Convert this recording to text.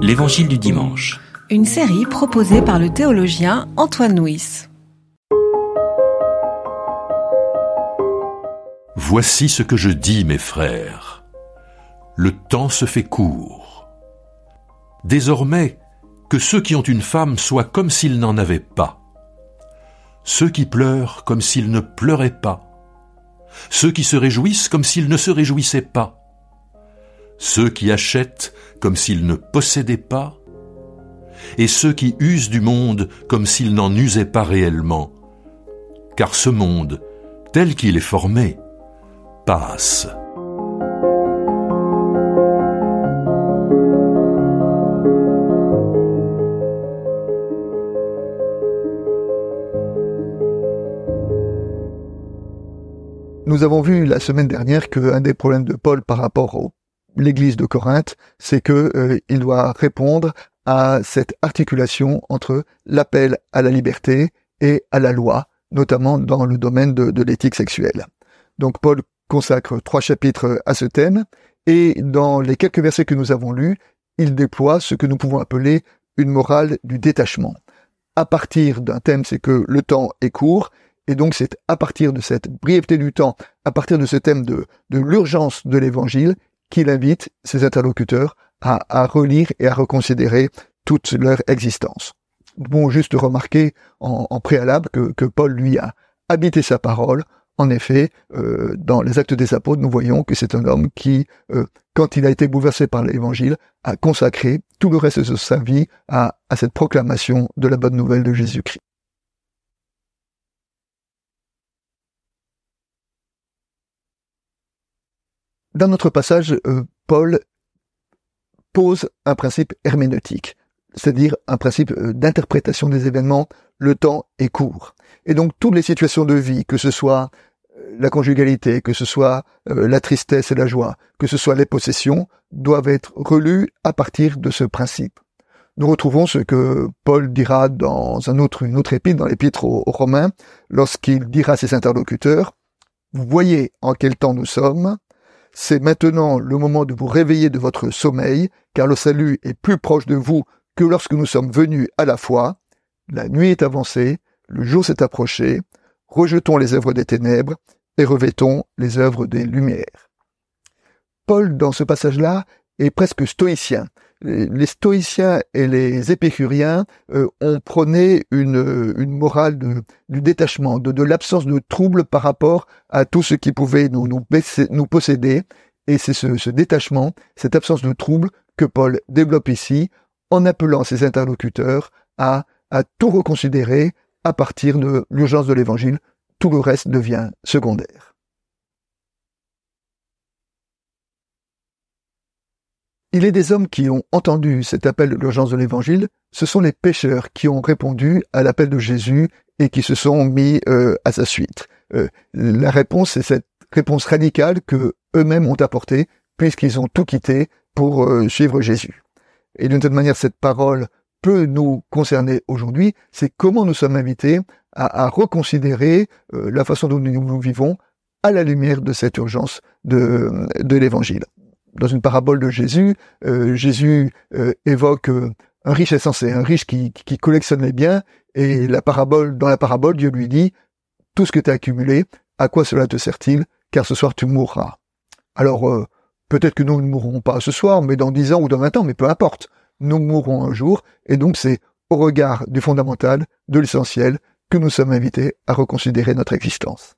L'Évangile du dimanche. Une série proposée par le théologien Antoine Nuis. Voici ce que je dis, mes frères. Le temps se fait court. Désormais, que ceux qui ont une femme soient comme s'ils n'en avaient pas. Ceux qui pleurent comme s'ils ne pleuraient pas. Ceux qui se réjouissent comme s'ils ne se réjouissaient pas ceux qui achètent comme s'ils ne possédaient pas, et ceux qui usent du monde comme s'ils n'en usaient pas réellement, car ce monde, tel qu'il est formé, passe. Nous avons vu la semaine dernière qu'un des problèmes de Paul par rapport au l'Église de Corinthe, c'est que euh, il doit répondre à cette articulation entre l'appel à la liberté et à la loi, notamment dans le domaine de, de l'éthique sexuelle. Donc Paul consacre trois chapitres à ce thème, et dans les quelques versets que nous avons lus, il déploie ce que nous pouvons appeler une morale du détachement. À partir d'un thème, c'est que le temps est court, et donc c'est à partir de cette brièveté du temps, à partir de ce thème de, de l'urgence de l'évangile, qu'il invite ses interlocuteurs à, relire et à reconsidérer toute leur existence. Bon, juste remarquer en, préalable que, Paul lui a habité sa parole. En effet, euh, dans les actes des apôtres, nous voyons que c'est un homme qui, euh, quand il a été bouleversé par l'évangile, a consacré tout le reste de sa vie à cette proclamation de la bonne nouvelle de Jésus-Christ. Dans notre passage, euh, Paul pose un principe herméneutique, c'est-à-dire un principe euh, d'interprétation des événements. Le temps est court. Et donc toutes les situations de vie, que ce soit euh, la conjugalité, que ce soit la tristesse et la joie, que ce soit les possessions, doivent être relues à partir de ce principe. Nous retrouvons ce que Paul dira dans une autre épître, dans l'épître aux Romains, lorsqu'il dira à ses interlocuteurs, vous voyez en quel temps nous sommes, c'est maintenant le moment de vous réveiller de votre sommeil, car le salut est plus proche de vous que lorsque nous sommes venus à la fois. La nuit est avancée, le jour s'est approché, rejetons les œuvres des ténèbres et revêtons les œuvres des lumières. Paul, dans ce passage-là, est presque stoïcien les stoïciens et les épicuriens euh, ont prôné une, morale du détachement, de, l'absence de trouble par rapport à tout ce qui pouvait nous posséder. Et c'est ce, ce détachement, cette absence de trouble que Paul développe ici en appelant ses interlocuteurs à, à tout reconsidérer à partir de l'urgence de l'évangile. Tout le reste devient secondaire. Il est des hommes qui ont entendu cet appel de l'urgence de l'évangile, ce sont les pécheurs qui ont répondu à l'appel de Jésus et qui se sont mis euh, à sa suite. Euh, la réponse est cette réponse radicale que eux-mêmes ont apportée puisqu'ils ont tout quitté pour euh, suivre Jésus. Et d'une certaine manière, cette parole peut nous concerner aujourd'hui, c'est comment nous sommes invités à, reconsidérer la façon dont nous, vivons à la lumière de cette urgence de l'évangile dans une parabole de Jésus, euh, Jésus euh, évoque euh, un riche insensé, un riche qui, qui collectionne les biens, et la parabole, dans la parabole, Dieu lui dit, tout ce que tu as accumulé, à quoi cela te sert-il, car ce soir tu mourras. Alors, peut-être que nous ne mourrons pas ce soir, mais dans dix ans ou dans vingt ans, mais peu importe. Nous mourrons un jour, et donc c'est au regard du fondamental, de l'essentiel, que nous sommes invités à reconsidérer notre existence.